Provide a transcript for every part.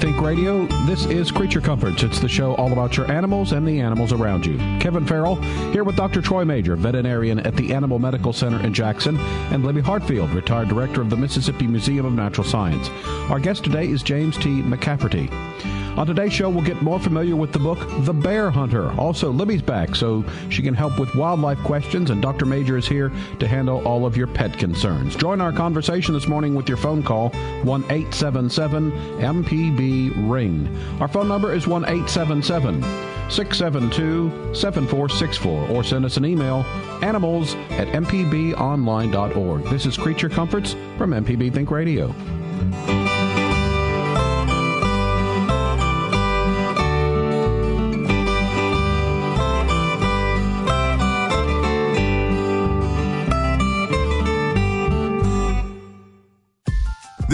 Think Radio, this is Creature Comforts. It's the show all about your animals and the animals around you. Kevin Farrell here with Dr. Troy Major, veterinarian at the Animal Medical Center in Jackson, and Libby Hartfield, retired director of the Mississippi Museum of Natural Science. Our guest today is James T. McCafferty. On today's show, we'll get more familiar with the book The Bear Hunter. Also, Libby's back, so she can help with wildlife questions, and Dr. Major is here to handle all of your pet concerns. Join our conversation this morning with your phone call, 1 877 MPB Ring. Our phone number is 1 877 672 7464, or send us an email, animals at mpbonline.org. This is Creature Comforts from MPB Think Radio.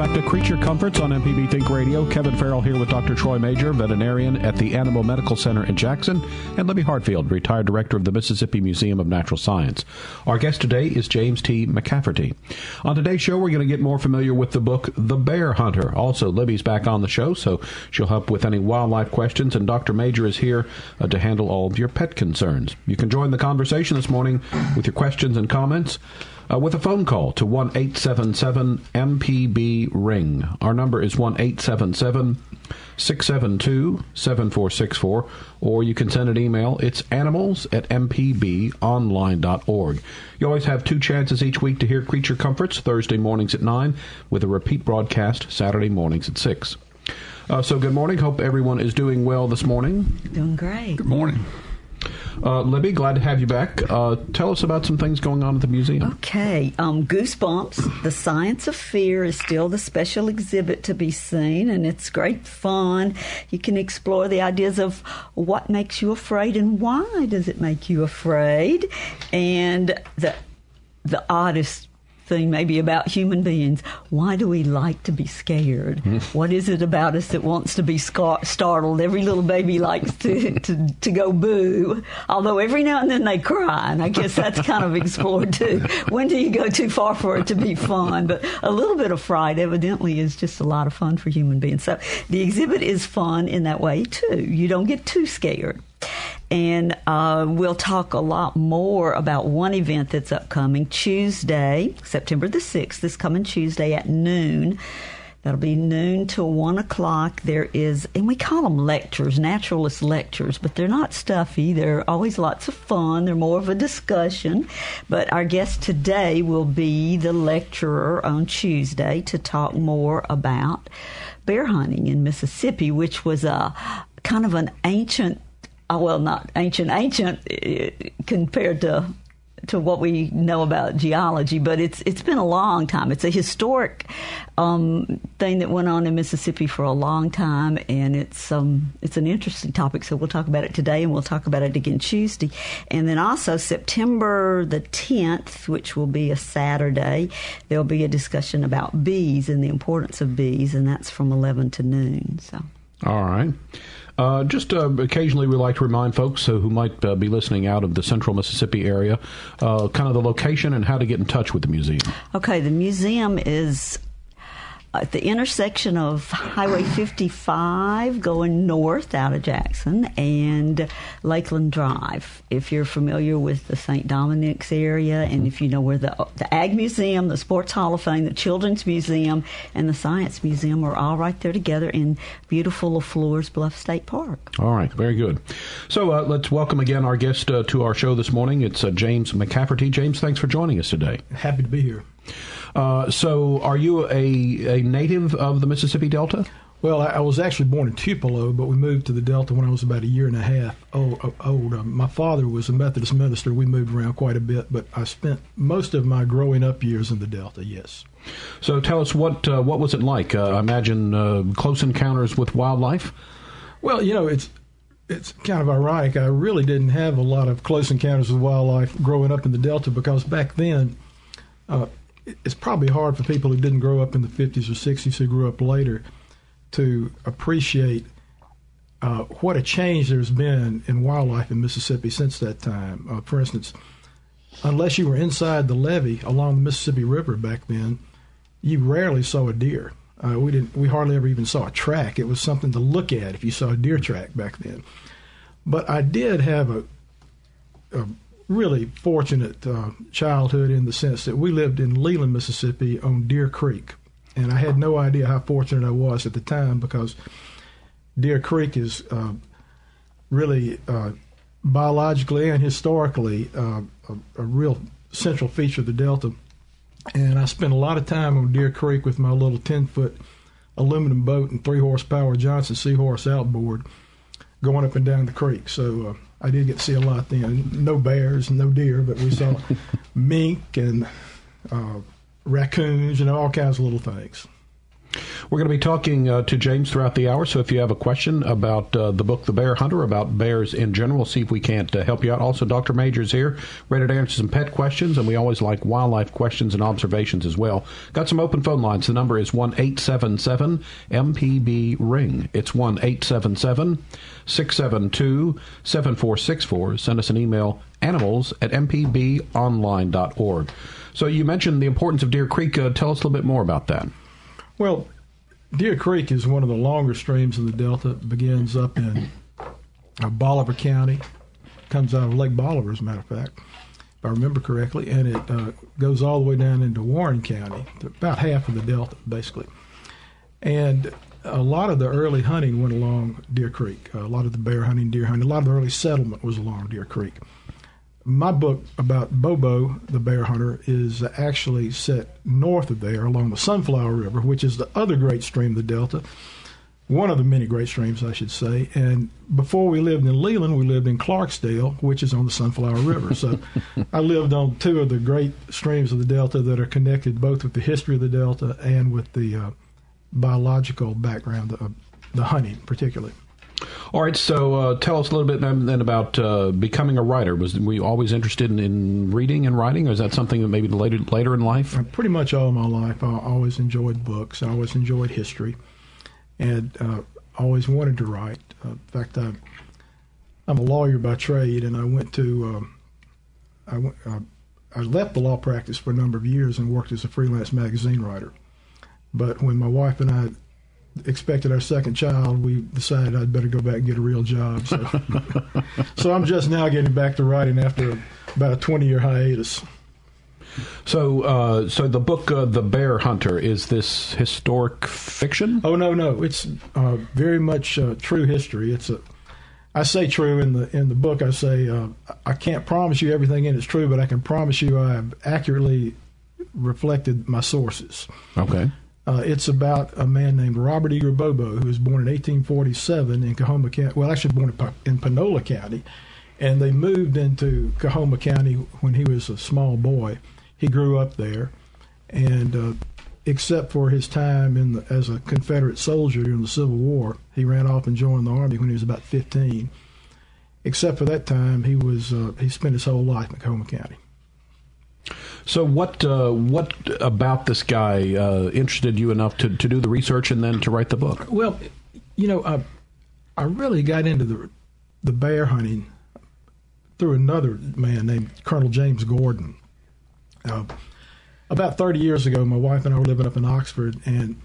Back to Creature Comforts on MPB Think Radio. Kevin Farrell here with Dr. Troy Major, veterinarian at the Animal Medical Center in Jackson, and Libby Hartfield, retired director of the Mississippi Museum of Natural Science. Our guest today is James T. McCafferty. On today's show, we're going to get more familiar with the book The Bear Hunter. Also, Libby's back on the show, so she'll help with any wildlife questions, and Dr. Major is here uh, to handle all of your pet concerns. You can join the conversation this morning with your questions and comments uh, with a phone call to 1 877 MPB Ring. Our number is 1 877 672 7464, or you can send an email. It's animals at mpbonline.org. You always have two chances each week to hear Creature Comforts Thursday mornings at 9, with a repeat broadcast Saturday mornings at 6. Uh, so, good morning. Hope everyone is doing well this morning. Doing great. Good morning. Uh, Libby, glad to have you back. Uh, tell us about some things going on at the museum. Okay. Um, Goosebumps, The Science of Fear is still the special exhibit to be seen, and it's great fun. You can explore the ideas of what makes you afraid and why does it make you afraid, and the the oddest thing maybe about human beings. Why do we like to be scared? Hmm. what is it about us that wants to be scar- startled? Every little baby likes to, to, to go boo, although every now and then they cry, and I guess that's kind of explored too. When do you go too far for it to be fun? But a little bit of fright evidently is just a lot of fun for human beings. So the exhibit is fun in that way too. You don't get too scared and uh, we'll talk a lot more about one event that's upcoming Tuesday, September the 6th, this coming Tuesday at noon. That'll be noon till one o'clock. There is, and we call them lectures, naturalist lectures, but they're not stuffy. They're always lots of fun. They're more of a discussion. But our guest today will be the lecturer on Tuesday to talk more about bear hunting in Mississippi, which was a kind of an ancient uh, well, not ancient, ancient uh, compared to to what we know about geology, but it's it's been a long time. It's a historic um, thing that went on in Mississippi for a long time, and it's um, it's an interesting topic. So we'll talk about it today, and we'll talk about it again Tuesday, and then also September the tenth, which will be a Saturday. There'll be a discussion about bees and the importance of bees, and that's from eleven to noon. So. All right. Uh, just uh, occasionally, we like to remind folks uh, who might uh, be listening out of the central Mississippi area uh, kind of the location and how to get in touch with the museum. Okay, the museum is at the intersection of Highway 55 going north out of Jackson and Lakeland Drive. If you're familiar with the St. Dominic's area and if you know where the, the Ag Museum, the Sports Hall of Fame, the Children's Museum, and the Science Museum are all right there together in beautiful LaFleur's Bluff State Park. All right, very good. So uh, let's welcome again our guest uh, to our show this morning. It's uh, James McCafferty. James, thanks for joining us today. Happy to be here. Uh, so, are you a, a native of the Mississippi Delta? Well, I, was actually born in Tupelo, but we moved to the Delta when I was about a year and a half old. old. Uh, my father was a Methodist minister. We moved around quite a bit, but I spent most of my growing up years in the Delta. Yes. So tell us what uh, what was it like? Uh, I imagine uh, close encounters with wildlife. Well, you know, it's it's kind of ironic. I really didn't have a lot of close encounters with wildlife growing up in the Delta because back then, uh, it's probably hard for people who didn't grow up in the 50s or 60s who grew up later to appreciate uh, what a change there's been in wildlife in Mississippi since that time. Uh, for instance, unless you were inside the levee along the Mississippi River back then, you rarely saw a deer. Uh, we didn't. We hardly ever even saw a track. It was something to look at if you saw a deer track back then. But I did have a, a really fortunate uh, childhood in the sense that we lived in Leland, Mississippi, on Deer Creek, and I had no idea how fortunate I was at the time because Deer Creek is uh, really uh, biologically and historically uh, a, a real central feature of the Delta and I spent a lot of time on Deer Creek with my little 10 foot aluminum boat and three horsepower Johnson Seahorse outboard going up and down the creek. So uh, I did get to see a lot then. No bears no deer, but we saw mink and uh, raccoons, you know, all kinds of little things. We're going to be talking uh, to James throughout the hour, so if you have a question about uh, the book The Bear Hunter, about bears in general, see if we can't uh, help you out. Also, Dr. Major's here, ready to answer some pet questions, and we always like wildlife questions and observations as well. Got some open phone lines. The number is 1 877 MPB Ring. It's 1 877 672 7464. Send us an email, animals at mpbonline.org. So you mentioned the importance of Deer Creek. Uh, tell us a little bit more about that. Well, Deer Creek is one of the longer streams in the Delta. It begins up in uh, Bolivar County, comes out of Lake Bolivar, as a matter of fact, if I remember correctly, and it uh, goes all the way down into Warren County, about half of the Delta, basically. And a lot of the early hunting went along Deer Creek. A lot of the bear hunting, deer hunting, a lot of the early settlement was along Deer Creek my book about Bobo, the bear hunter, is actually set north of there along the Sunflower River, which is the other great stream of the Delta. One of the many great streams, I should say. And before we lived in Leland, we lived in Clarksdale, which is on the Sunflower River. So I lived on two of the great streams of the Delta that are connected both with the history of the Delta and with the uh, biological background of the hunting, particularly. All right, so uh, tell us a little bit then about uh, becoming a writer. Was were you always interested in, in, reading and writing, or is that something that maybe later later in life? Uh, pretty much all my life, I always enjoyed books. I always enjoyed history, and uh, always wanted to write. Uh, in fact, I, am a lawyer by trade, and I went to um, I went. Uh, I left the law practice for a number of years and worked as a freelance magazine writer. But when my wife and I expected our second child, we decided I'd better go back and get a real job. So, so I'm just now getting back to writing after about a 20 year hiatus. So, uh, so the book uh, "The Bear Hunter" is this historic fiction? Oh no, no, it's uh, very much uh, true history. It's a, I say true in the in the book. I say uh, I can't promise you everything in it's true, but I can promise you I've accurately reflected my sources. Okay. Uh, it's about a man named Robert Eager Bobo who was born in 1847 in Coahoma County. Well, actually born in Panola County, and they moved into Coahoma County when he was a small boy. He grew up there, and uh, except for his time in the, as a Confederate soldier during the Civil War, he ran off and joined the army when he was about 15. Except for that time, he was uh, he spent his whole life in Coahoma County. So what uh, what about this guy uh, interested you enough to, to do the research and then to write the book? Well, you know, I, I really got into the the bear hunting through another man named Colonel James Gordon. Uh, about 30 years ago, my wife and I were living up in Oxford, and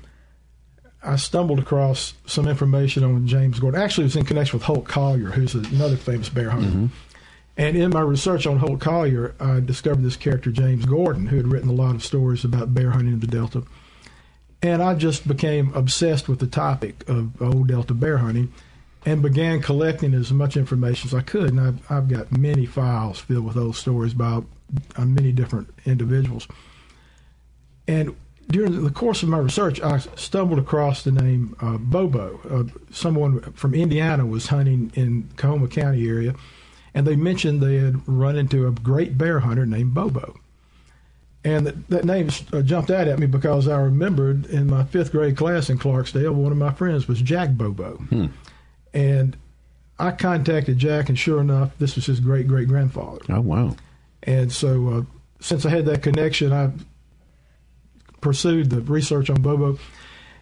I stumbled across some information on James Gordon. Actually, it was in connection with Holt Collier, who's another famous bear hunter. Mm-hmm. And in my research on Holt Collier, I discovered this character, James Gordon, who had written a lot of stories about bear hunting in the Delta. And I just became obsessed with the topic of old Delta bear hunting and began collecting as much information as I could. And I've, I've got many files filled with those stories by uh, many different individuals. And during the course of my research, I stumbled across the name uh, Bobo. Uh, someone from Indiana was hunting in Coahoma County area, and they mentioned they had run into a great bear hunter named Bobo. And that, that name uh, jumped out at me because I remembered in my fifth grade class in Clarksdale, one of my friends was Jack Bobo. Hmm. And I contacted Jack, and sure enough, this was his great great grandfather. Oh, wow. And so, uh, since I had that connection, I pursued the research on Bobo,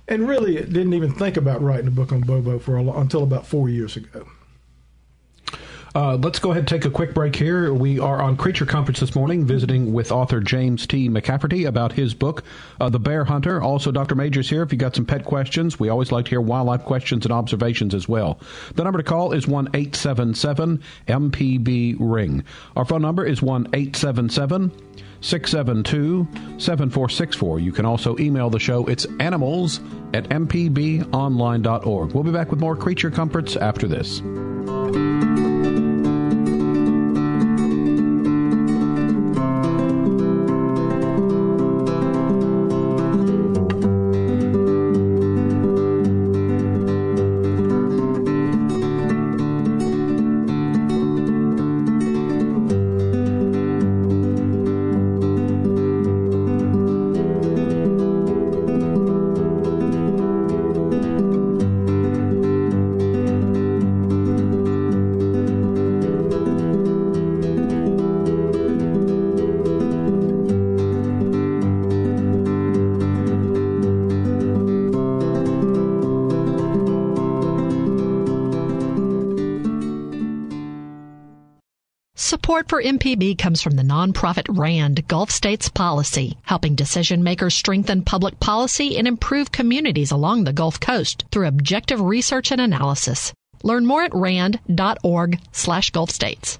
and really didn't even think about writing a book on Bobo for a, until about four years ago. Uh, let's go ahead and take a quick break here. We are on Creature Comforts this morning, visiting with author James T. McCafferty about his book, uh, The Bear Hunter. Also, Dr. Majors here. If you've got some pet questions, we always like to hear wildlife questions and observations as well. The number to call is one eight seven seven MPB Ring. Our phone number is one eight seven seven. 672 7464. You can also email the show. It's animals at mpbonline.org. We'll be back with more creature comforts after this. Support for MPB comes from the nonprofit RAND Gulf States Policy, helping decision makers strengthen public policy and improve communities along the Gulf Coast through objective research and analysis. Learn more at rand.org slash Gulf States.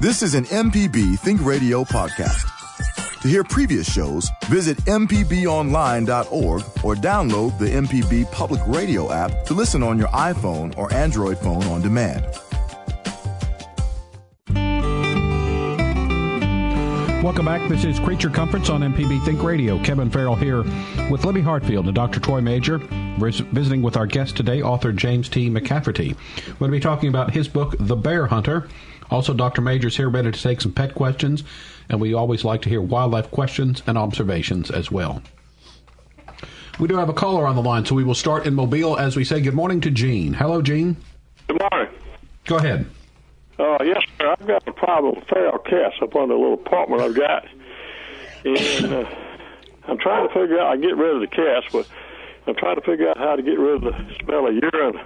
This is an MPB Think Radio podcast. To hear previous shows, visit MPBOnline.org or download the MPB Public Radio app to listen on your iPhone or Android phone on demand. Welcome back. This is Creature Comforts on MPB Think Radio. Kevin Farrell here with Libby Hartfield and Dr. Troy Major. Visiting with our guest today, author James T. McCafferty. We're going to be talking about his book, The Bear Hunter. Also, Dr. Major's here ready to take some pet questions, and we always like to hear wildlife questions and observations as well. We do have a caller on the line, so we will start in Mobile as we say good morning to Gene. Hello, Gene. Good morning. Go ahead. Uh, yes, sir. I've got a problem with feral cats up on the little apartment I've got, and uh, I'm trying to figure out. I get rid of the cats, but I'm trying to figure out how to get rid of the smell of urine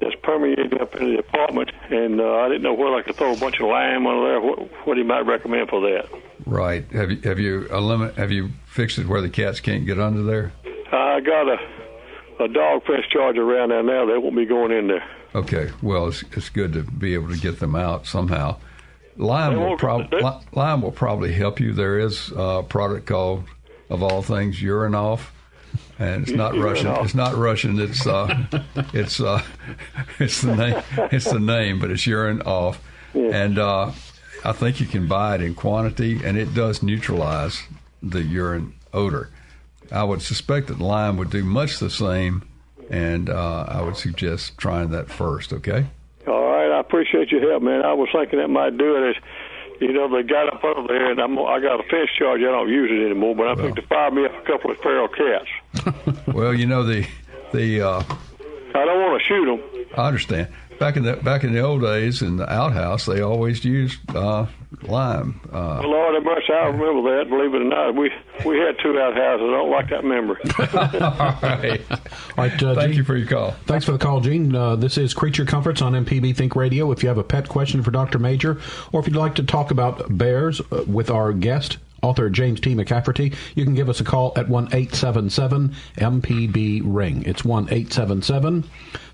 that's permeating up into the apartment. And uh, I didn't know whether I could throw a bunch of lime on there. What, what do you might recommend for that? Right. Have you have you eliminate have you fixed it where the cats can't get under there? I got a a dog fence charger around there now. They won't be going in there. Okay. Well, it's it's good to be able to get them out somehow. Lime will probably lime will probably help you. There is a product called, of all things, urine off, and it's not Russian. It's not Russian. It's uh, it's uh, it's the name. It's the name, but it's urine off, and uh, I think you can buy it in quantity, and it does neutralize the urine odor. I would suspect that lime would do much the same, and uh, I would suggest trying that first. Okay. All right, I appreciate your help, man. I was thinking that might do it. As, you know, they got up over there, and I'm, I got a fence charge. I don't use it anymore, but I think to fire me up a couple of feral cats. Well, you know the the uh, I don't want to shoot them. I understand. Back in the back in the old days in the outhouse, they always used uh, lime. Uh, Lord have mercy, I remember that. Believe it or not, we we had two outhouses. I don't like that memory. all right. All right, uh, Thank Gene- you for your call. Thanks for the call, Gene. Uh, this is Creature Comforts on MPB Think Radio. If you have a pet question for Dr. Major, or if you'd like to talk about bears uh, with our guest, author James T. McCafferty. You can give us a call at 1 877 MPB Ring. It's 1 877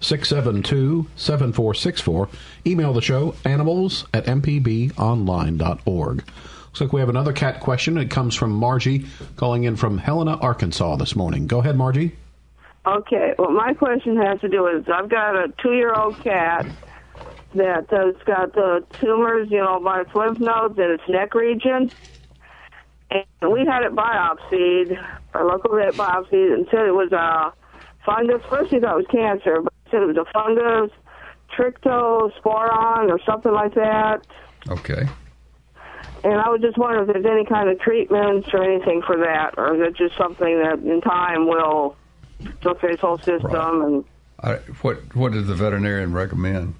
672 7464. Email the show animals at mpbonline.org. Looks like we have another cat question. It comes from Margie calling in from Helena, Arkansas this morning. Go ahead, Margie. Okay, well, my question has to do with I've got a two year old cat that has got the tumors, you know, by its lymph nodes in its neck region. And we had it biopsied, our local vet biopsied, and said it was a fungus. First, we thought it was cancer, but said it was a fungus, trichosporon, or something like that. Okay. And I was just wondering if there's any kind of treatments or anything for that, or is it just something that in time will infiltrate his whole system? Right. And I, what what did the veterinarian recommend?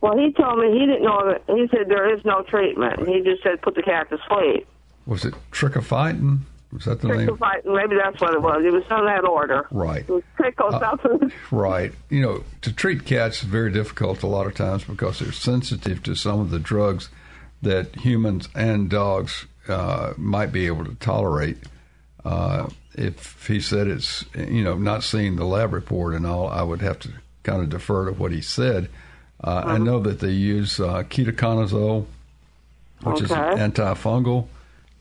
Well, he told me he didn't know that. He said there is no treatment. He just said put the cat to sleep. Was it trichophyton? Was that the name? Maybe that's what it was. It was in that order. Right. It was tricho uh, something. right. You know, to treat cats is very difficult a lot of times because they're sensitive to some of the drugs that humans and dogs uh, might be able to tolerate. Uh, if he said it's, you know, not seeing the lab report and all, I would have to kind of defer to what he said. Uh, I uh-huh. know that they use uh, ketoconazole, which okay. is an antifungal.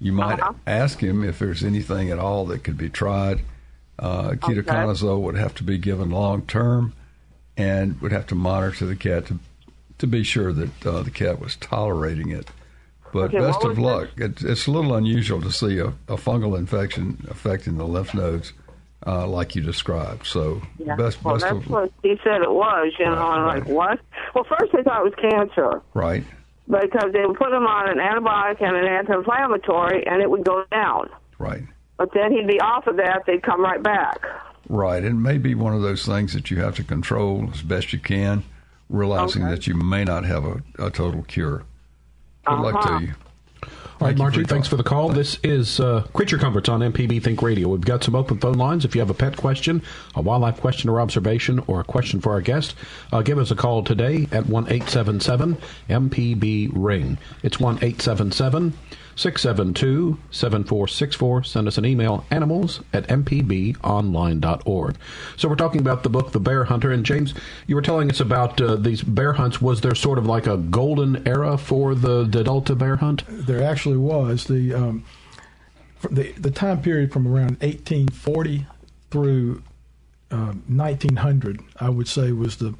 You might uh-huh. ask him if there's anything at all that could be tried. Uh, ketoconazole okay. would have to be given long term, and would have to monitor the cat to to be sure that uh, the cat was tolerating it. But okay, best of luck. It, it's a little unusual to see a, a fungal infection affecting the lymph nodes uh, like you described. So yeah. best, well, best that's of, what he said it was. You know, right, I'm right. like, what? Well, first they thought it was cancer. Right. Because they would put him on an antibiotic and an anti-inflammatory, and it would go down. Right. But then he'd be off of that; they'd come right back. Right. It may be one of those things that you have to control as best you can, realizing okay. that you may not have a, a total cure. Good uh-huh. luck to you. All right, Margie, thanks for the call. This is uh, Creature Comforts on MPB Think Radio. We've got some open phone lines. If you have a pet question, a wildlife question or observation, or a question for our guest, uh, give us a call today at 1 877 MPB Ring. It's 1 877 672 7464. Send us an email, animals at mpbonline.org. So we're talking about the book, The Bear Hunter. And James, you were telling us about uh, these bear hunts. Was there sort of like a golden era for the, the Delta bear hunt? There actually was. The, um, the, the time period from around 1840 through uh, 1900, I would say, was the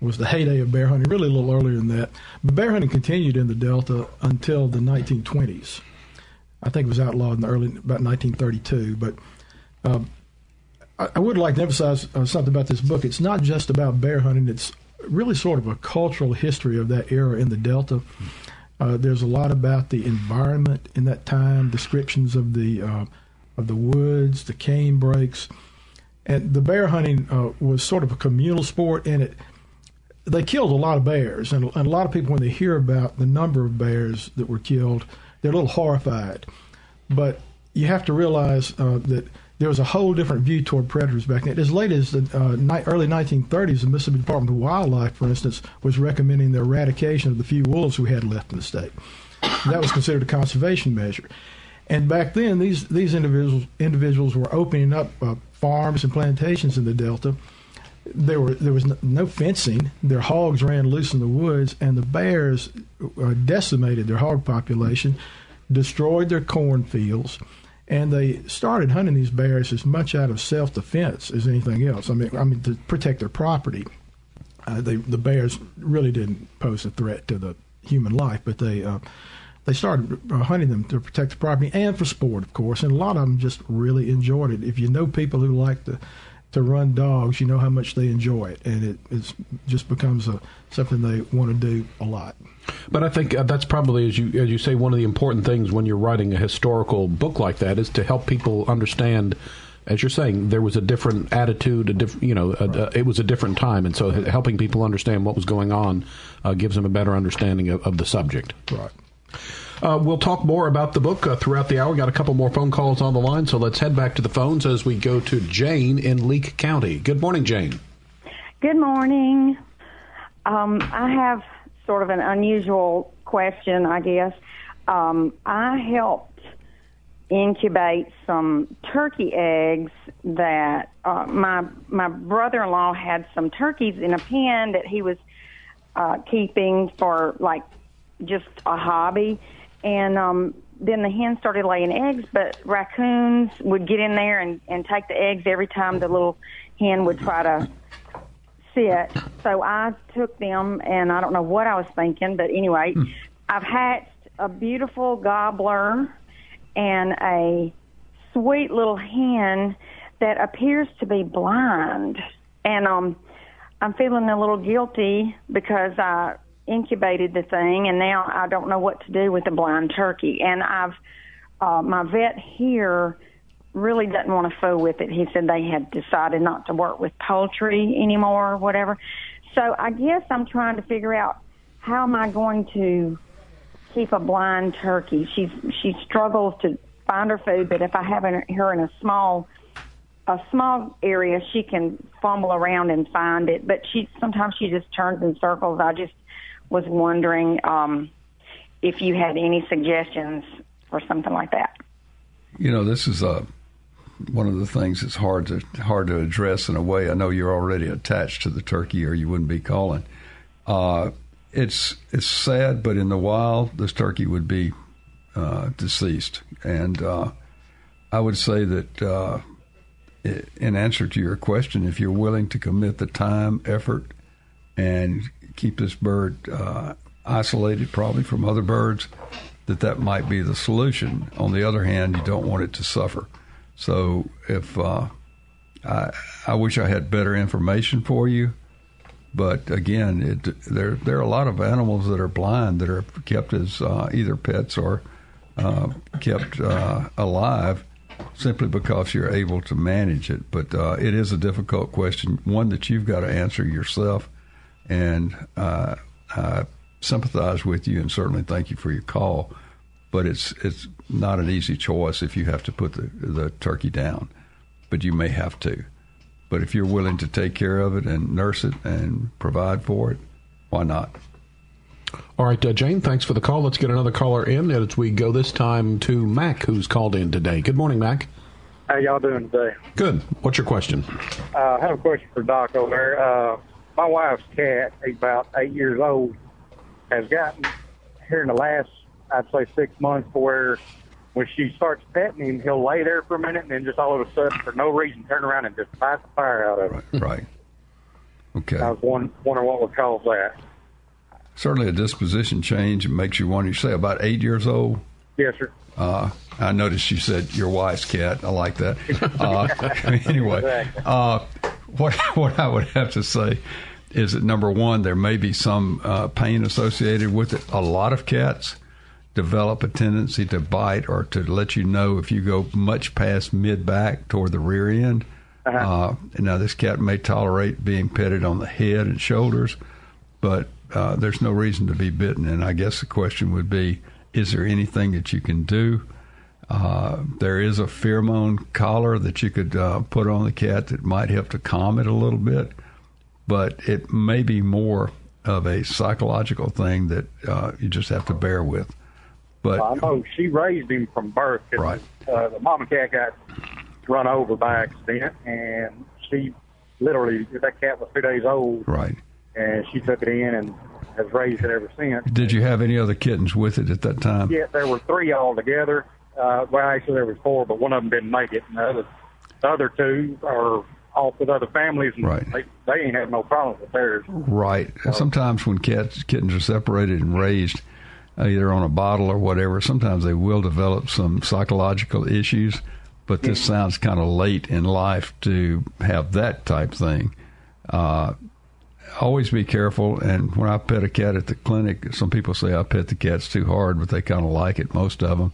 was the heyday of bear hunting, really a little earlier than that. But bear hunting continued in the Delta until the 1920s. I think it was outlawed in the early, about 1932. But um, I, I, would like to emphasize uh, something about this book. It's not just about bear hunting, it's really sort of a cultural history of that era in the Delta. Uh, there's a lot about the environment in that time, descriptions of the uh, of the woods, the cane brakes, and the bear hunting uh, was sort of a communal sport, and it they killed a lot of bears, and, and, a lot of people, when they hear about the number of bears that were killed, they're a little horrified. But you have to realize uh, that there was a whole different view toward predators back then. As late as the uh, ni- early 1930s, the Mississippi Department of Wildlife, for instance, was recommending the eradication of the few wolves we had left in the state. that was considered a conservation measure. And back then, these these individuals individuals were opening up uh, farms and plantations in the Delta there were there was no, no, fencing. Their hogs ran loose in the woods, and the bears uh, decimated their hog population, destroyed their cornfields, and they started hunting these bears as much out of self defense as anything else. I mean, I mean to protect their property. Uh, they, the bears really didn't pose a threat to the human life, but they uh, they started uh, hunting them to protect the property and for sport, of course. And a lot of them just really enjoyed it. If you know people who like to to run dogs, you know how much they enjoy it, and it it's just becomes a something they want to do a lot. But I think uh, that's probably, as you as you say, one of the important things when you're writing a historical book like that is to help people understand. As you're saying, there was a different attitude, a different, you know, a, a, it was a different time, and so helping people understand what was going on uh, gives them a better understanding of, of the subject. Right. Uh, we'll talk more about the book uh, throughout the hour. Got a couple more phone calls on the line, so let's head back to the phones as we go to Jane in Leake County. Good morning, Jane. Good morning. Um, I have sort of an unusual question, I guess. Um, I helped incubate some turkey eggs that uh, my my brother-in-law had some turkeys in a pen that he was uh, keeping for like just a hobby, and um, then the hens started laying eggs, but raccoons would get in there and and take the eggs every time the little hen would try to sit. So I took them, and I don't know what I was thinking, but anyway, I've hatched a beautiful gobbler and a sweet little hen that appears to be blind. And um I'm feeling a little guilty because I incubated the thing and now I don't know what to do with the blind turkey. And I've uh my vet here really doesn't want to fool with it. He said they had decided not to work with poultry anymore or whatever. So I guess I'm trying to figure out how am I going to keep a blind turkey. She's she struggles to find her food, but if I have her in a small a small area, she can fumble around and find it. But she sometimes she just turns in circles. I just was wondering um, if you had any suggestions for something like that. You know, this is a one of the things that's hard to hard to address in a way. I know you're already attached to the turkey, or you wouldn't be calling. Uh, it's it's sad, but in the wild, this turkey would be uh, deceased, and uh, I would say that uh, in answer to your question, if you're willing to commit the time, effort, and keep this bird uh, isolated, probably from other birds, that that might be the solution. On the other hand, you don't want it to suffer. So if uh, I, I wish I had better information for you, but again, it, there there are a lot of animals that are blind that are kept as uh, either pets or uh, kept uh, alive simply because you're able to manage it. But uh, it is a difficult question, one that you've got to answer yourself. And uh, I sympathize with you and certainly thank you for your call. But it's it's not an easy choice if you have to put the the turkey down, but you may have to. But if you're willing to take care of it and nurse it and provide for it, why not? All right, uh, Jane, thanks for the call. Let's get another caller in as we go this time to Mac, who's called in today. Good morning, Mac. How y'all doing today? Good. What's your question? Uh, I have a question for Doc over there. Uh, my wife's cat, he's about eight years old, has gotten here in the last, I'd say, six months to where when she starts petting him, he'll lay there for a minute and then just all of a sudden, for no reason, turn around and just bite the fire out of him. Right. Okay. I was wondering, what would cause that. Certainly a disposition change. It makes you wonder. You say about eight years old? Yes, sir. Uh, I noticed you said your wife's cat. I like that. Uh, anyway, uh, what what I would have to say is that number one, there may be some uh, pain associated with it. A lot of cats develop a tendency to bite or to let you know if you go much past mid back toward the rear end. Uh-huh. Uh, now, this cat may tolerate being petted on the head and shoulders, but uh, there's no reason to be bitten. And I guess the question would be is there anything that you can do? Uh, there is a pheromone collar that you could uh, put on the cat that might help to calm it a little bit, but it may be more of a psychological thing that uh, you just have to bear with. But I know she raised him from birth. 'cause, Right. Uh, the mama cat got run over by accident, and she literally that cat was two days old, right. and she took it in and has raised it ever since. Did you have any other kittens with it at that time? Yeah, there were three altogether. Uh, well, actually, there was four, but one of them didn't make it, and the other, the other two are off with other families, and Right. they, they ain't had no problems with theirs. Right. Sometimes when cats kittens are separated and raised uh, either on a bottle or whatever, sometimes they will develop some psychological issues. But this sounds kind of late in life to have that type thing. Uh, always be careful. And when I pet a cat at the clinic, some people say I pet the cats too hard, but they kind of like it, most of them.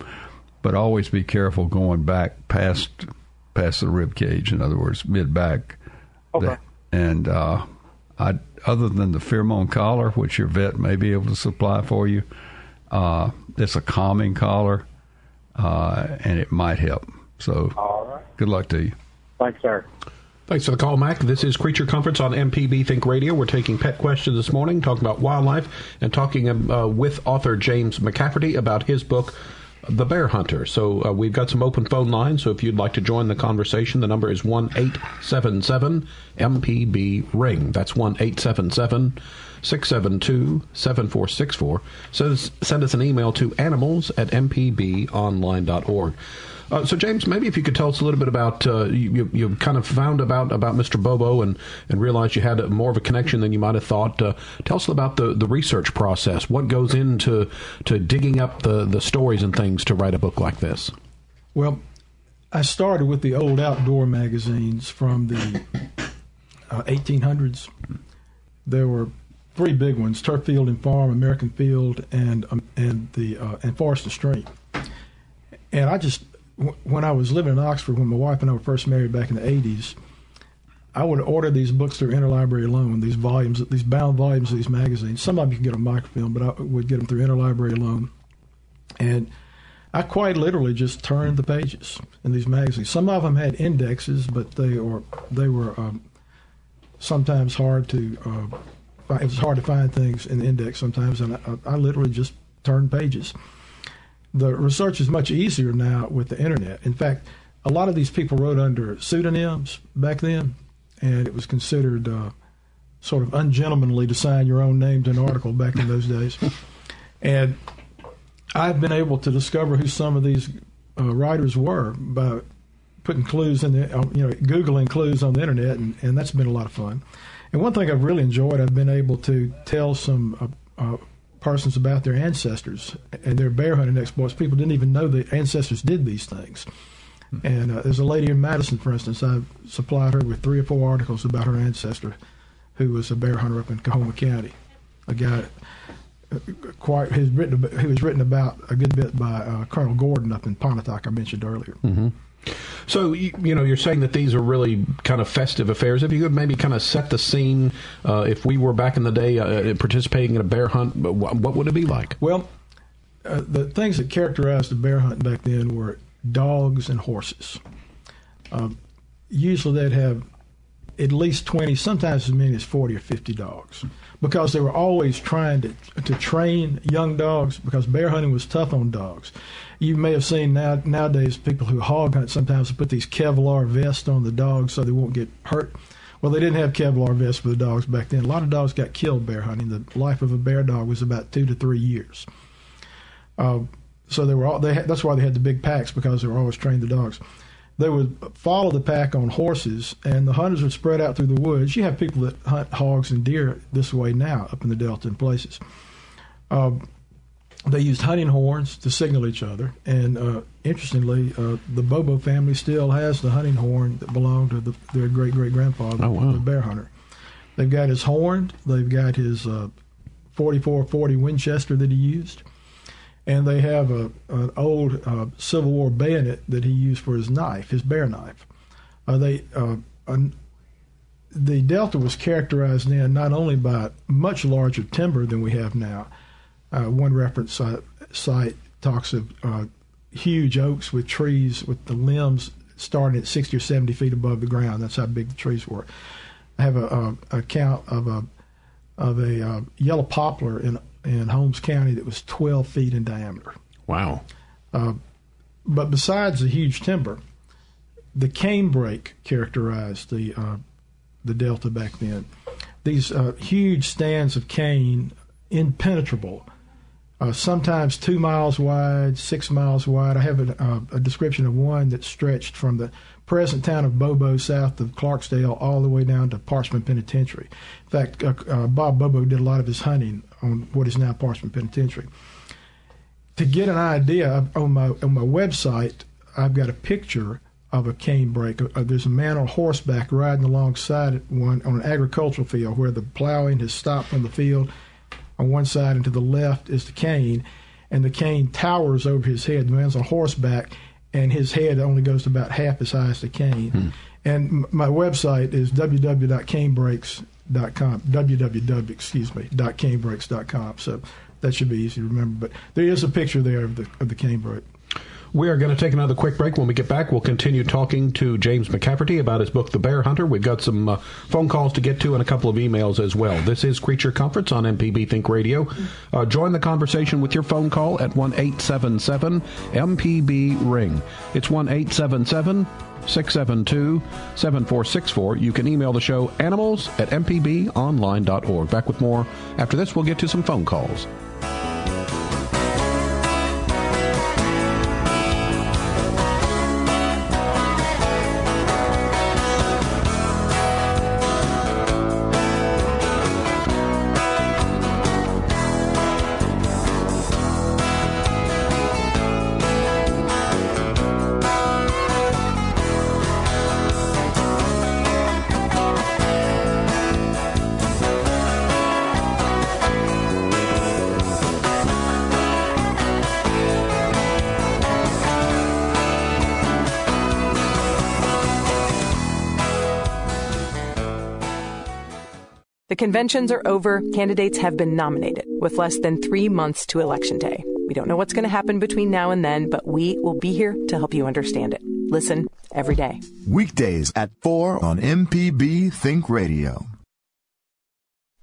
But always be careful going back past past the rib cage. In other words, mid back. Okay. And uh, I, other than the pheromone collar, which your vet may be able to supply for you, uh, it's a calming collar, uh, and it might help. So, All right. good luck to you. Thanks, sir. Thanks for the call, Mac. This is Creature Comforts on MPB Think Radio. We're taking pet questions this morning, talking about wildlife, and talking uh, with author James McCafferty about his book, the Bear Hunter. So uh, we've got some open phone lines. So if you'd like to join the conversation, the number is one eight seven seven MPB ring. That's one eight seven seven. 672 7464. So send us an email to animals at mpbonline.org. Uh, so, James, maybe if you could tell us a little bit about uh, you, you kind of found about about Mr. Bobo and, and realized you had a, more of a connection than you might have thought. Uh, tell us about the, the research process. What goes into to digging up the, the stories and things to write a book like this? Well, I started with the old outdoor magazines from the 1800s. Uh, there were three big ones: Turf Field and Farm, American Field, and um, and the uh, and Forest and Stream. And I just when I was living in Oxford, when my wife and I were first married back in the 80s, I would order these books through Interlibrary Loan, these volumes, these bound volumes of these magazines. Some of them you can get on microfilm, but I would get them through Interlibrary Loan. And I quite literally just turned the pages in these magazines. Some of them had indexes, but they or they were um, sometimes hard to. Uh, it was hard to find things in the index sometimes, and I, I literally just turned pages the research is much easier now with the internet. In fact, a lot of these people wrote under pseudonyms back then, and it was considered uh, sort of ungentlemanly to sign your own name to an article back in those days. And I've been able to discover who some of these uh, writers were by putting clues in the, uh, you know, googling clues on the internet, and, and that's been a lot of fun. And one thing I've really enjoyed, I've been able to tell some uh, persons about their ancestors and their bear hunting exploits. People didn't even know the ancestors did these things. And uh, there's a lady in Madison, for instance, I supplied her with three or four articles about her ancestor, who was a bear hunter up in Coahoma County. A guy uh, quite who's written who was written about a good bit by uh, Colonel Gordon up in Pontotoc I mentioned earlier. Mm-hmm. So you, know, you're saying that these are really kind of festive affairs. If you could maybe kind of set the scene, uh, if we were back in the day uh, participating in a bear hunt, what, what would it be like? Well, uh, the things that characterized the bear hunt back then were dogs and horses. Um, usually, they'd have at least 20, sometimes as many as 40 or 50 dogs because they were always trying to, to train young dogs because bear hunting was tough on dogs. You may have seen now nowadays people who hog hunt sometimes put these Kevlar vests on the dogs so they won't get hurt. Well, they didn't have Kevlar vests for the dogs back then. A lot of dogs got killed bear hunting. The life of a bear dog was about two to three years. Uh, so they were all, they that's why they had the big packs because they were always trained the dogs they would follow the pack on horses, and the hunters would spread out through the woods. You have people that hunt hogs and deer this way now up in the Delta and places. Uh, they used hunting horns to signal each other, and uh, interestingly, uh, the Bobo family still has the hunting horn that belonged to the, their great great grandfather, oh, wow. the bear hunter. They've got his horn. They've got his 4440 uh, Winchester that he used and they have a an old uh, Civil War bayonet that he used for his knife, his bear knife. Uh, they uh, an, the Delta was characterized then not only by much larger timber than we have now. Uh, one reference site talks of uh, huge oaks with trees with the limbs starting at 60 or 70 feet above the ground. That's how big the trees were. I have a, a account of a of a uh, yellow poplar in in Holmes County that was 12 feet in diameter. Wow. Uh, but besides the huge timber, the canebrake characterized the uh, the delta back then. These uh, huge stands of cane, impenetrable, uh, sometimes two miles wide, six miles wide. I have a, uh, a, description of one that stretched from the present town of Bobo, south of Clarksdale, all the way down to Parchman Penitentiary. In fact, uh, Bob Bobo did a lot of his hunting on what is now Parchman Penitentiary. To get an idea, on my on my website, I've got a picture of a canebrake. Uh, there's a man on horseback riding alongside one on an agricultural field where the plowing has stopped on the field. On one side and to the left is the cane, and the cane towers over his head. The man's on horseback, and his head only goes to about half as high as the cane. Hmm. And my website is www.canebrakes.com com www excuse me dot canebrakes.com so that should be easy to remember. But there is a picture there of the of the canebrake We are going to take another quick break. When we get back, we'll continue talking to James McCafferty about his book, The Bear Hunter. We've got some uh, phone calls to get to and a couple of emails as well. This is Creature Comforts on MPB Think Radio. Uh, join the conversation with your phone call at 1 877 MPB Ring. It's 1 877 672 7464. You can email the show animals at mpbonline.org. Back with more. After this, we'll get to some phone calls. The conventions are over, candidates have been nominated, with less than three months to Election Day. We don't know what's going to happen between now and then, but we will be here to help you understand it. Listen every day. Weekdays at 4 on MPB Think Radio.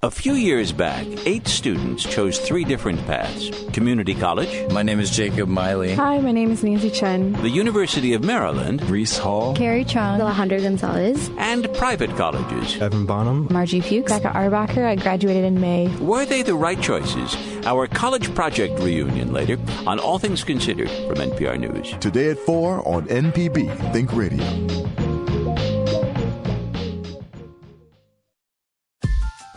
A few years back, eight students chose three different paths community college. My name is Jacob Miley. Hi, my name is Nancy Chen. The University of Maryland. Reese Hall. Carrie Chung. Alejandro Gonzalez. And private colleges. Evan Bonham. Margie Fuchs. Becca Arbacher. I graduated in May. Were they the right choices? Our college project reunion later on All Things Considered from NPR News. Today at 4 on MPB Think Radio.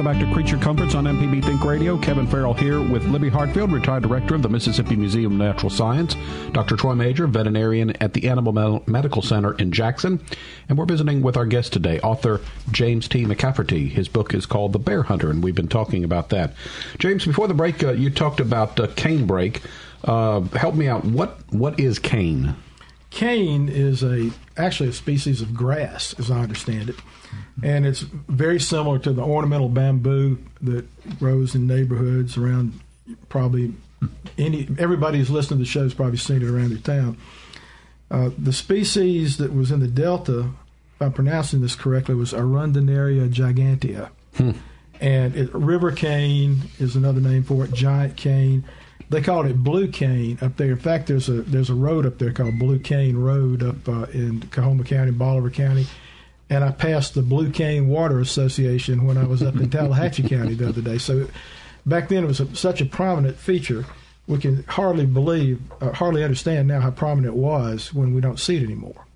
Welcome back to Creature Comforts on MPB Think Radio. Kevin Farrell here with Libby Hartfield, retired director of the Mississippi Museum of Natural Science, Dr. Troy Major, veterinarian at the Animal Medical Center in Jackson, and we're visiting with our guest today, author James T. McCafferty. His book is called The Bear Hunter, and we've been talking about that. James, before the break, uh, you talked about uh, canebrake. Uh, help me out. What what is cane? Cane is a actually a species of grass, as I understand it and it's very similar to the ornamental bamboo that grows in neighborhoods around probably any everybody who's listening to the show has probably seen it around their town. Uh, the species that was in the delta, if I'm pronouncing this correctly, was Arundinaria gigantea, Hmm. and it, river cane is another name for it. Giant cane. They called it blue cane up there. In fact, there's a there's a road up there called Blue Cane Road up uh, in Coahoma County, Bolivar County and I passed the Blue Cane Water Association when I was up in Tallahatchie County the other day. So back then it was a, such a prominent feature. We can hardly believe, uh, hardly understand now how prominent it was when we don't see it anymore.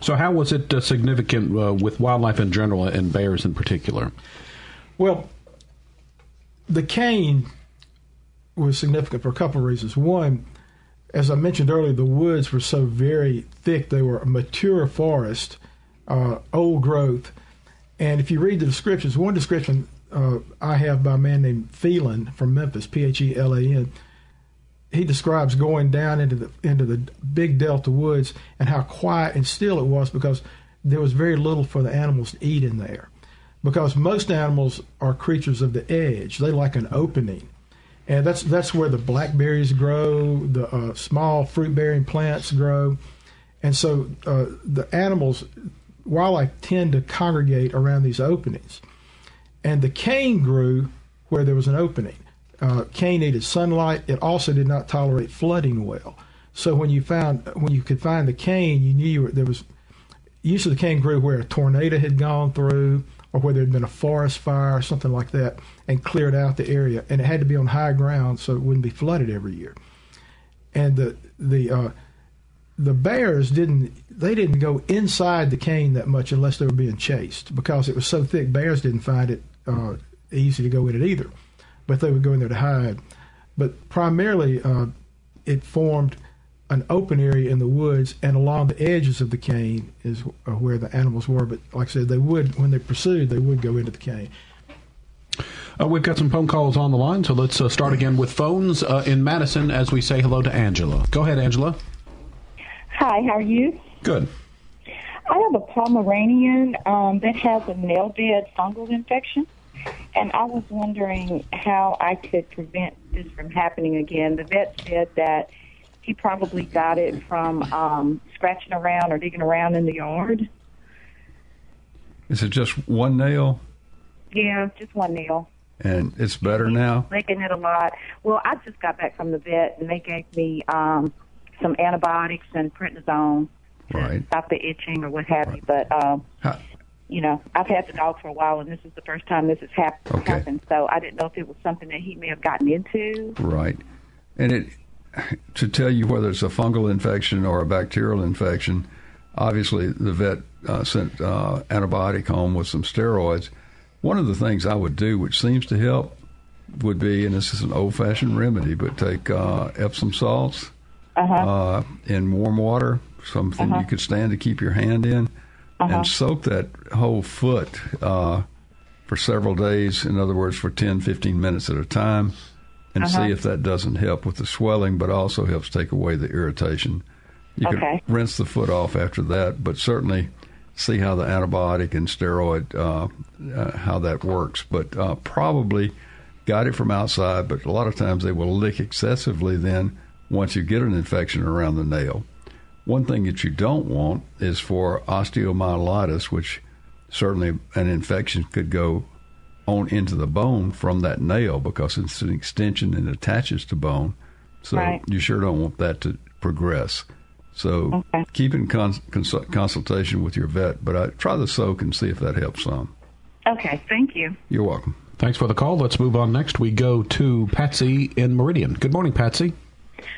So, how was it uh, significant uh, with wildlife in general and bears in particular? Well, the cane was significant for a couple of reasons. One, as I mentioned earlier, the woods were so very thick; they were a mature forest uh, old growth. And if you read the descriptions, one description uh, I have by a man named Phelan from Memphis, P H E L A N. He describes going down into the into the big delta woods and how quiet and still it was because there was very little for the animals to eat in there. Because most animals are creatures of the edge; they like an opening, and that's that's where the blackberries grow, the uh, small fruit bearing plants grow, and so uh, the animals wildlife tend to congregate around these openings. And the cane grew where there was an opening. Uh, cane needed sunlight. It also did not tolerate flooding well. So when you found when you could find the cane, you knew you were, there was usually the cane grew where a tornado had gone through or where there had been a forest fire or something like that and cleared out the area. And it had to be on high ground so it wouldn't be flooded every year. And the the uh, the bears didn't they didn't go inside the cane that much unless they were being chased because it was so thick. Bears didn't find it uh, easy to go in it either, but they would go in there to hide. But primarily, uh, it formed an open area in the woods, and along the edges of the cane is uh, where the animals were. But like I said, they would when they pursued, they would go into the cane. Uh, we've got some phone calls on the line, so let's uh, start again with phones uh, in Madison as we say hello to Angela. Go ahead, Angela. Hi, how are you? Good. I have a Pomeranian um, that has a nail bed fungal infection, and I was wondering how I could prevent this from happening again. The vet said that he probably got it from um, scratching around or digging around in the yard. Is it just one nail? Yeah, just one nail. And it's better now? Licking it a lot. Well, I just got back from the vet, and they gave me um, some antibiotics and prednisone to right. stop the itching or what have you. But um, you know, I've had the dog for a while, and this is the first time this has hap- Okay. happened. So I didn't know if it was something that he may have gotten into. Right. And it to tell you whether it's a fungal infection or a bacterial infection, obviously the vet uh, sent uh, antibiotic home with some steroids. One of the things I would do, which seems to help, would be, and this is an old-fashioned remedy, but take uh, Epsom salts uh, in warm water, something Uh-huh. you could stand to keep your hand in, Uh-huh. and soak that whole foot uh, for several days. In other words, for 10, 15 minutes at a time, and Uh-huh. see if that doesn't help with the swelling, but also helps take away the irritation. You Okay. can rinse the foot off after that, but certainly see how the antibiotic and steroid uh, uh, how that works. But uh, probably got it from outside. But a lot of times they will lick excessively. Then once you get an infection around the nail, one thing that you don't want is for osteomyelitis, which certainly an infection could go on into the bone from that nail because it's an extension and attaches to bone. So Right. you sure don't want that to progress. So keep in cons- cons- consultation with your vet, but I try the soak and see if that helps some. Okay, thank you. You're welcome. Thanks for the call. Let's move on next. We go to Patsy in Meridian. Good morning, Patsy.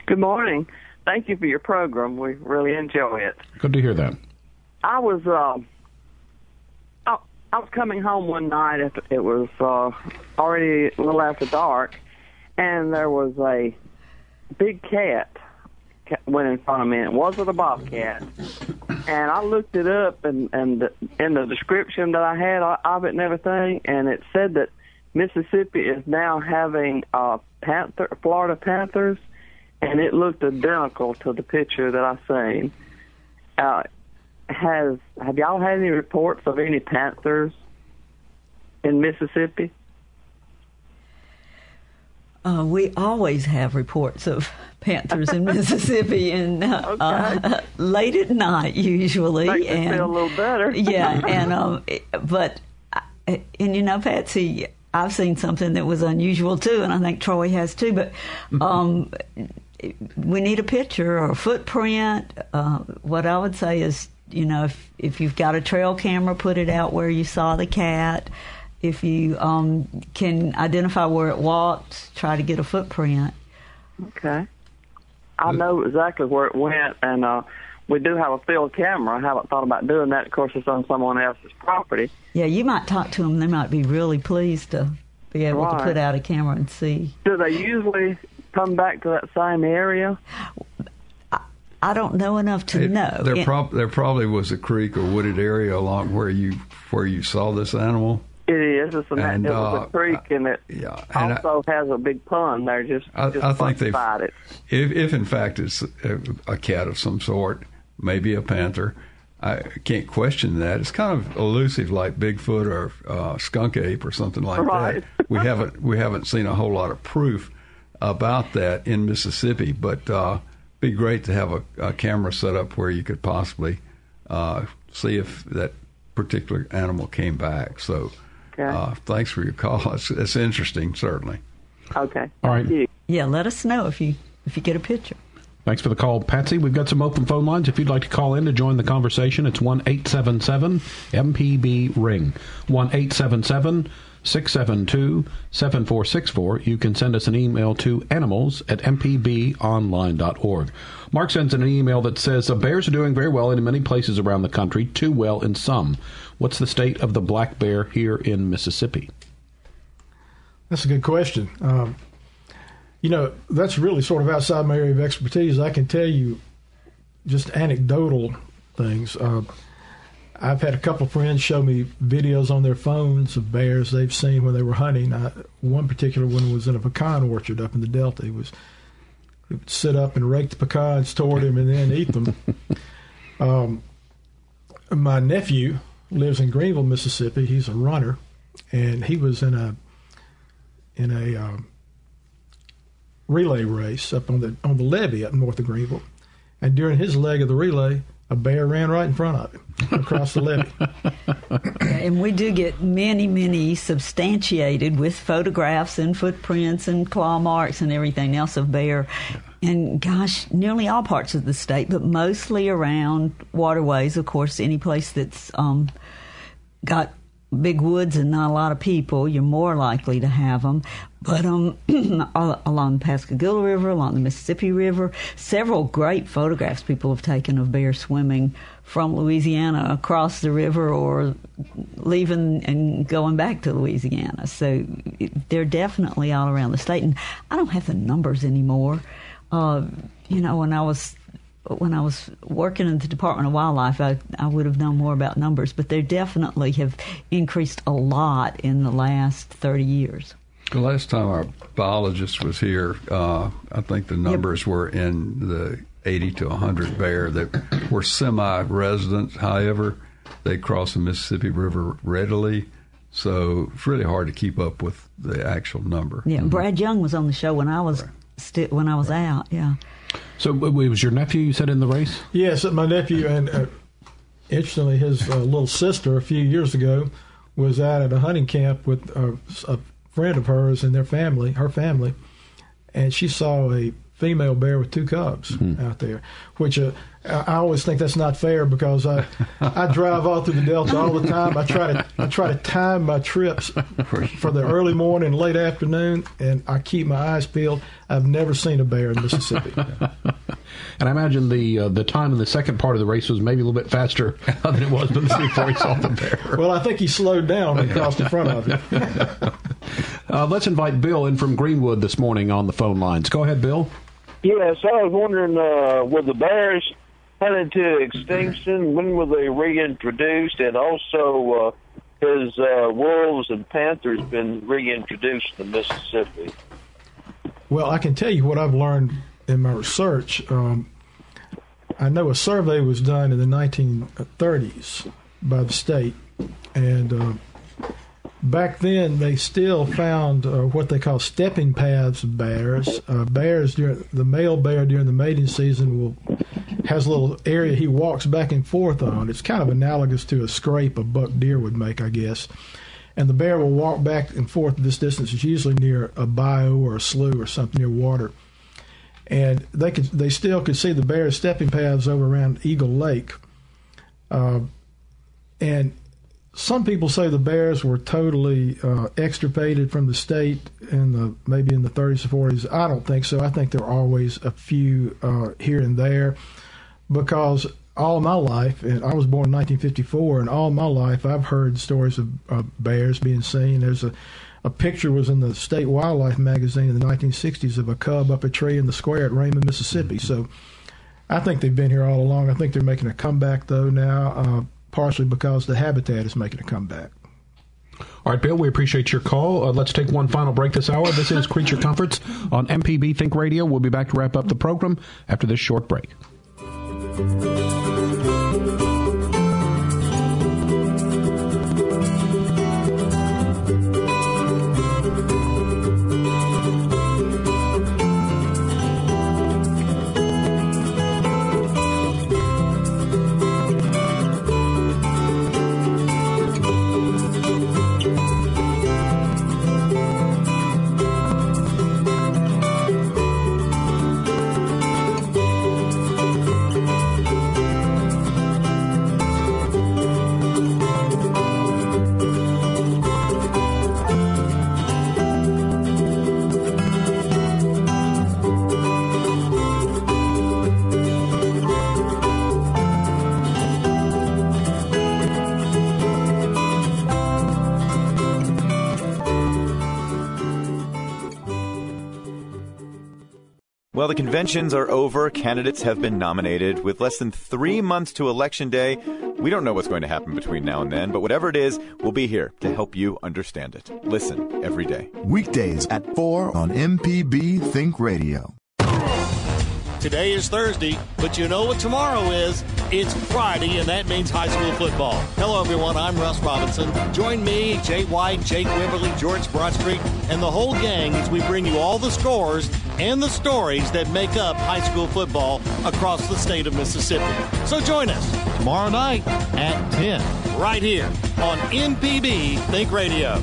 Good morning. Thank you for your program. We really enjoy it. Good to hear that. I was uh, I, I was coming home one night. It, it was uh, already a little after dark, and there was a big cat ca- went in front of me. And it wasn't a bobcat, and I looked it up, and and in the description that I had of it and everything, and it said that Mississippi is now having uh, panther Florida panthers, and it looked identical to the picture that I seen. Uh, has have y'all had any reports of any panthers in Mississippi? Uh, we always have reports of panthers in Mississippi, and uh, uh, late at night usually. Makes and feel a little better. yeah, and um, it- but uh, and you know, Patsy, I've seen something that was unusual too, and I think Troy has too. But um, we need a picture or a footprint. Uh, what I would say is, you know, if if you've got a trail camera, put it out where you saw the cat. If you um, can identify where it walked, try to get a footprint. Okay. I know exactly where it went, and uh, we do have a field camera. I haven't thought about doing that. Of course, it's on someone else's property. Yeah, you might talk to them. They might be really pleased to be able to put out a camera and see. Do they usually come back to that same area? I don't know enough to It- know. There, It- prob- there probably was a creek or wooded area along where you where you saw this animal. It is. It's a, And, it was uh, a creek, and it and I- also has a big pond there. Just, I, just I think they've, beside it. if, if in fact it's a, a cat of some sort, maybe a panther, I can't question that. It's kind of elusive, like Bigfoot or uh, skunk ape or something like Right. that. We haven't we haven't seen a whole lot of proof about that in Mississippi, but uh, be great to have a, a camera set up where you could possibly uh, see if that particular animal came back. So. Okay. Uh, thanks for your call. It's, it's interesting, certainly. Okay. All right. Yeah, let us know if you if you get a picture. Thanks for the call, Patsy. We've got some open phone lines. If you'd like to call in to join the conversation, it's one eight seven seven MPB Ring. 1 877 672 7464. You can send us an email to animals at mpbonline.org. Mark sends in an email that says the bears are doing very well in many places around the country, too well in some. What's the state of the black bear here in Mississippi? That's a good question. Um, you know, that's really sort of outside my area of expertise. I can tell you just anecdotal things. Uh, I've had a couple of friends show me videos on their phones of bears they've seen when they were hunting. I, one particular one was in a pecan orchard up in the Delta. He was he would sit up and rake the pecans toward him and then eat them. um, my nephew lives in Greenville, Mississippi. He's a runner, and he was in a in a um, relay race up on the on the levee up north of Greenville. And during his leg of the relay, a bear ran right in front of him across the levee. and we do get many, many substantiated with photographs and footprints and claw marks and everything else of bear. And gosh, nearly all parts of the state, but mostly around waterways. Of course, any place that's um, got big woods and not a lot of people, you're more likely to have them. But um, along the Pascagoula River, along the Mississippi River, several great photographs people have taken of bears swimming from Louisiana across the river or leaving and going back to Louisiana. So they're definitely all around the state. And I don't have the numbers anymore. Uh, you know, when I was when I was working in the Department of Wildlife, I, I would have known more about numbers, but they definitely have increased a lot in the last 30 years. The last time our biologist was here, uh, I think the numbers yep. were in the 80 to 100 bear that were semi resident. However, they cross the Mississippi River readily. So it's really hard to keep up with the actual number. Yeah, mm-hmm. Brad Young was on the show when I was right. sti- when I was right. out. Yeah. So it was your nephew you said in the race? Yes, my nephew, and uh, interestingly, his uh, little sister a few years ago was out at a hunting camp with a, a friend of hers and their family, her family, and she saw a female bear with two cubs hmm. out there, which uh, I always think that's not fair because I I drive all through the Delta all the time. I try to I try to time my trips for the early morning and late afternoon, and I keep my eyes peeled. I've never seen a bear in Mississippi. and I imagine the uh, the time in the second part of the race was maybe a little bit faster than it was before he saw the bear. Well, I think he slowed down and crossed in front of him. uh, let's invite Bill in from Greenwood this morning on the phone lines. Go ahead, Bill. Yes, I was wondering, uh, were the bears hunted to extinction? When were they reintroduced? And also, uh, has uh, wolves and panthers been reintroduced to Mississippi? Well, I can tell you what I've learned in my research. Um, I know a survey was done in the 1930s by the state, and uh, back then they still found uh, what they call stepping paths of bears. Uh, bears during the male bear during the mating season will has a little area he walks back and forth on. It's kind of analogous to a scrape a buck deer would make, I guess. And the bear will walk back and forth this distance. It's usually near a bayou or a slough or something near water. And they could they still could see the bear's stepping paths over around Eagle Lake. Uh, and some people say the Bears were totally uh, extirpated from the state in the maybe in the 30s or 40s. I don't think so. I think there are always a few uh, here and there because all my life, and I was born in 1954, and all my life I've heard stories of, of bears being seen. There's a a picture was in the state wildlife magazine in the 1960s of a cub up a tree in the square at Raymond, Mississippi. So I think they've been here all along. I think they're making a comeback though now. Uh, partially because the habitat is making a comeback. All right, Bill, we appreciate your call. Uh, let's take one final break this hour. This is Creature Comforts on MPB Think Radio. We'll be back to wrap up the program after this short break. Well, the conventions are over. Candidates have been nominated. With less than three months to Election Day, we don't know what's going to happen between now and then, but whatever it is, we'll be here to help you understand it. Listen every day. Weekdays at 4 on MPB Think Radio. Today is Thursday, but you know what tomorrow is? It's Friday, and that means high school football. Hello, everyone. I'm Russ Robinson. Join me, Jay White, Jake Wimberly, George Broadstreet, and the whole gang as we bring you all the scores and the stories that make up high school football across the state of Mississippi. So join us tomorrow night at 10, right here on MPB Think Radio.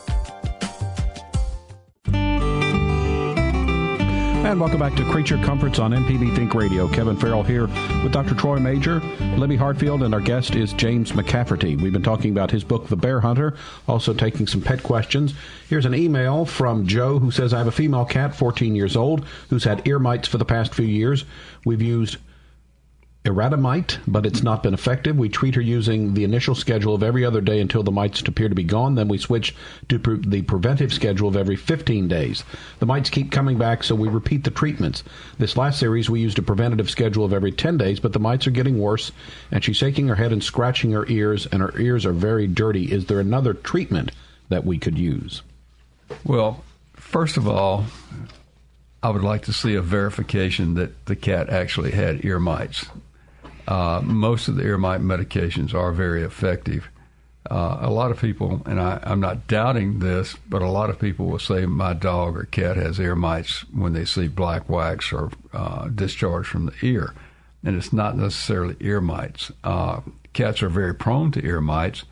And welcome back to Creature Comforts on MPB Think Radio. Kevin Farrell here with Dr. Troy Major, Libby Hartfield, and our guest is James McCafferty. We've been talking about his book, The Bear Hunter, also taking some pet questions. Here's an email from Joe who says, I have a female cat, 14 years old, who's had ear mites for the past few years. We've used Eradimite, but it's not been effective. We treat her using the initial schedule of every other day until the mites appear to be gone. Then we switch to pre- the preventive schedule of every 15 days. The mites keep coming back, so we repeat the treatments. This last series, we used a preventative schedule of every 10 days, but the mites are getting worse, and she's shaking her head and scratching her ears, and her ears are very dirty. Is there another treatment that we could use? Well, first of all, I would like to see a verification that the cat actually had ear mites. Uh, most of the ear mite medications are very effective. Uh, a lot of people, and I, am not doubting this, but a lot of people will say my dog or cat has ear mites when they see black wax or uh, discharge from the ear. And it's not necessarily ear mites. Uh, cats are very prone to ear mites,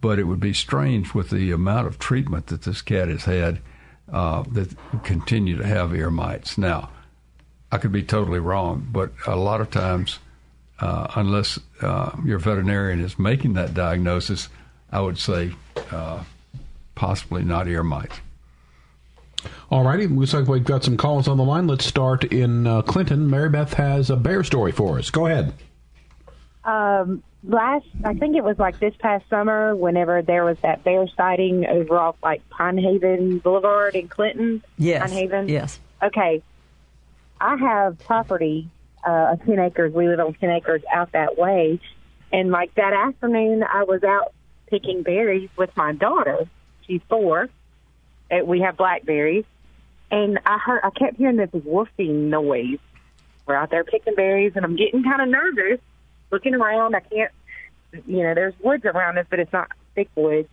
but it would be strange with the amount of treatment that this cat has had uh, that continue to have ear mites. Now, I could be totally wrong, but a lot of times uh, unless uh, your veterinarian is making that diagnosis, I would say uh, possibly not ear mites. All righty, looks like we've got some calls on the line. Let's start in uh, Clinton. Mary Beth has a bear story for us. Go ahead. Um, last, I think it was like this past summer, whenever there was that bear sighting over off like Pine Haven Boulevard in Clinton. Yes. Pine Haven. Yes. Okay. I have property uh, 10 acres. We live on 10 acres out that way. And like that afternoon, I was out picking berries with my daughter. She's four. And we have blackberries. And I heard, I kept hearing this woofing noise. We're out there picking berries and I'm getting kind of nervous looking around. I can't, you know, there's woods around us, but it's not thick woods.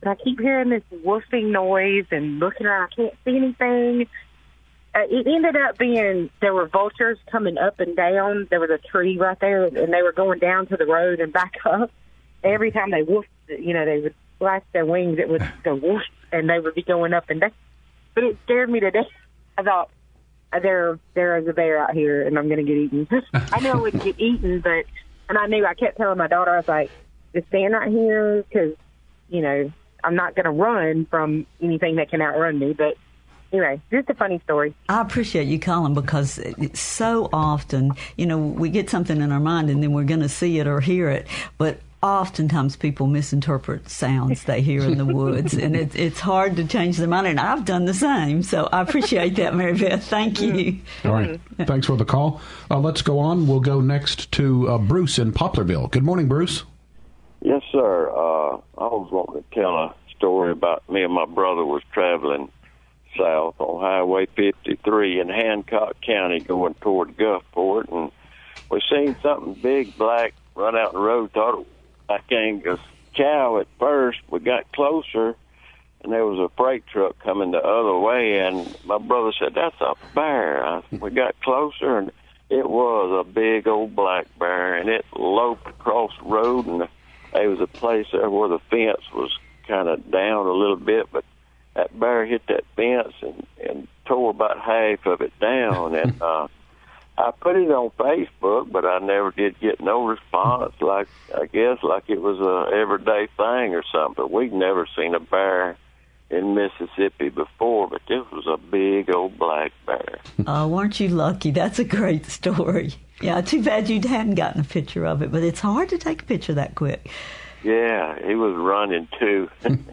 But I keep hearing this woofing noise and looking around. I can't see anything Uh, it ended up being there were vultures coming up and down. There was a tree right there, and they were going down to the road and back up. Every time they woofed, you know, they would flash their wings. It would go whoosh, and they would be going up and down. But it scared me to death. I thought uh, there there is a bear out here, and I'm going to get eaten. I knew I wouldn't get eaten, but and I knew I kept telling my daughter, I was like, just stand right here because you know I'm not going to run from anything that can outrun me, but anyway, just a funny story. I appreciate you calling because so often, you know, we get something in our mind and then we're going to see it or hear it, but oftentimes people misinterpret sounds they hear in the woods, and it, it's hard to change their mind. And I've done the same, so I appreciate that, Mary Beth. Thank you. All right, thanks for the call. Uh, let's go on. We'll go next to uh, Bruce in Poplarville. Good morning, Bruce. Yes, sir. Uh, I was wanting to tell a story about me and my brother was traveling south on Highway 53 in Hancock County going toward Gulfport, and we seen something big black run out the road. Thought it was like Angus cow at first. We got closer, and there was a freight truck coming the other way, and my brother said, "That's a bear." We got closer, and it was a big old black bear, and it loped across the road, and there was a place there where the fence was kind of down a little bit, but that bear hit that fence and and tore about half of it down and uh I put it on Facebook but I never did get no response like I guess like it was a everyday thing or something. We've never seen a bear in Mississippi before, but this was a big old black bear. Oh, weren't you lucky? That's a great story. Yeah, too bad you hadn't gotten a picture of it, but it's hard to take a picture that quick. Yeah, he was running too.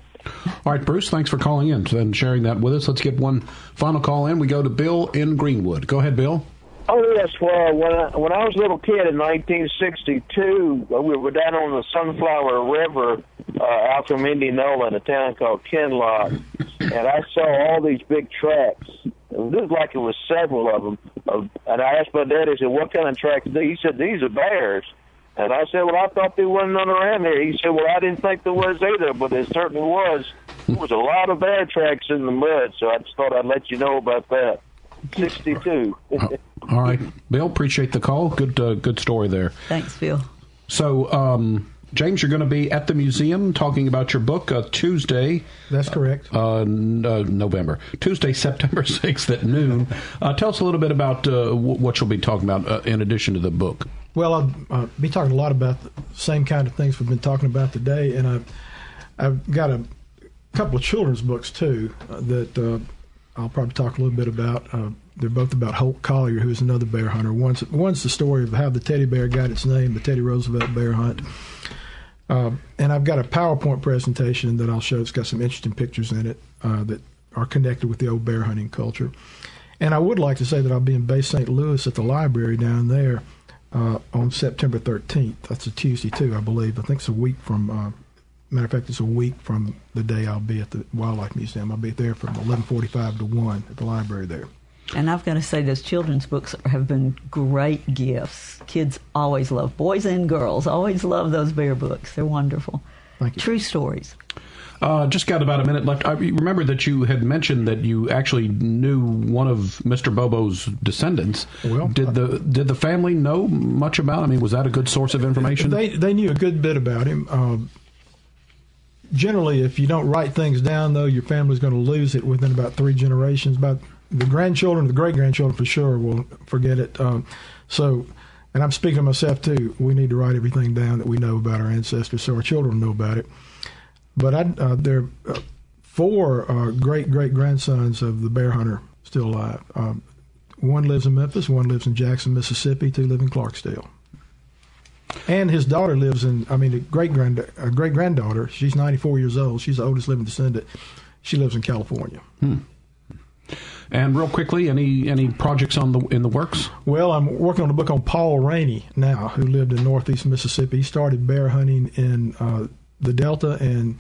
All right, Bruce, thanks for calling in and sharing that with us. Let's get one final call in. We go to Bill in Greenwood. Go ahead, Bill. Oh yes, well when I, when I was a little kid in 1962, uh, we were down on the Sunflower River uh, out from Indianola in a town called Kinloch, and I saw all these big tracks. It looked like it was several of them. Uh, and I asked my dad, he said, "What kind of tracks?" These?" He said, "These are bears." And I said, "Well, I thought there wasn't none around here." He said, "Well, I didn't think there was either, but there certainly was. There was a lot of bear tracks in the mud, so I just thought I'd let you know about that." 62. All right, Bill. Appreciate the call. Good, uh, good story there. Thanks, Bill. So, um, James, you're going to be at the museum talking about your book uh, Tuesday. That's correct. Uh, uh, November, Tuesday, September 6th at noon. Uh, tell us a little bit about uh, w- what you'll be talking about uh, in addition to the book. Well, I'll uh, be talking a lot about the same kind of things we've been talking about today, and I've I've got a couple of children's books too uh, that uh, I'll probably talk a little bit about. Uh, they're both about Holt Collier, who's another bear hunter. One's one's the story of how the teddy bear got its name, the Teddy Roosevelt bear hunt. Uh, and I've got a PowerPoint presentation that I'll show. It's got some interesting pictures in it uh, that are connected with the old bear hunting culture. And I would like to say that I'll be in Bay St. Louis at the library down there uh, on September 13th. That's a Tuesday too, I believe. I think it's a week from. Uh, matter of fact, it's a week from the day I'll be at the Wildlife Museum. I'll be there from 11:45 to 1 at the library there. And I've got to say, those children's books have been great gifts. Kids always love, boys and girls always love those bear books. They're wonderful. Thank you. True stories. Uh, just got about a minute left. I remember that you had mentioned that you actually knew one of Mr. Bobo's descendants. Well, did the did the family know much about? Him? I mean, was that a good source of information? They they knew a good bit about him. Um, generally, if you don't write things down, though, your family's going to lose it within about three generations. About the grandchildren, the great grandchildren for sure will forget it. Um, so, and I'm speaking to myself too. We need to write everything down that we know about our ancestors, so our children know about it. But I, uh, there are uh, four uh, great great grandsons of the bear hunter still alive. Um, one lives in Memphis, one lives in Jackson, Mississippi, two live in Clarksdale. And his daughter lives in, I mean, a great grand, a great granddaughter. She's 94 years old. She's the oldest living descendant. She lives in California. Hmm. And real quickly, any any projects on the in the works? Well, I'm working on a book on Paul Rainey now, who lived in northeast Mississippi. He started bear hunting in uh, the Delta and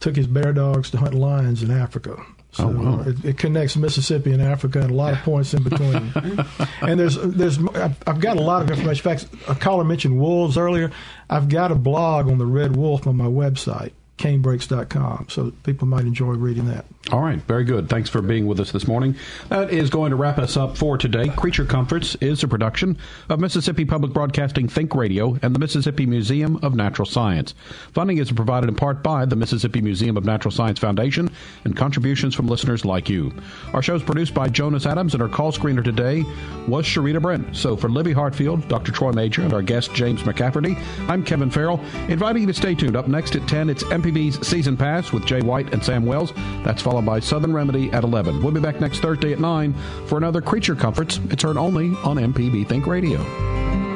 took his bear dogs to hunt lions in Africa. So Oh, wow. it, it connects Mississippi and Africa and a lot of points in between. and there's there's I've I've got a lot of information. In fact, a caller mentioned wolves earlier. I've got a blog on the red wolf on my website, canebreaks.com. So people might enjoy reading that. All right, very good. Thanks for being with us this morning. That is going to wrap us up for today. Creature Comforts is a production of Mississippi Public Broadcasting Think Radio and the Mississippi Museum of Natural Science. Funding is provided in part by the Mississippi Museum of Natural Science Foundation and contributions from listeners like you. Our show is produced by Jonas Adams, and our call screener today was Sharita Brent. So for Libby Hartfield, Dr. Troy Major, and our guest James McCafferty, I'm Kevin Farrell, inviting you to stay tuned. Up next at 10, it's MPB's Season Pass with Jay White and Sam Wells. That's followed by Southern Remedy at 11. We'll be back next Thursday at 9 for another Creature Comforts. It's heard only on MPB Think Radio.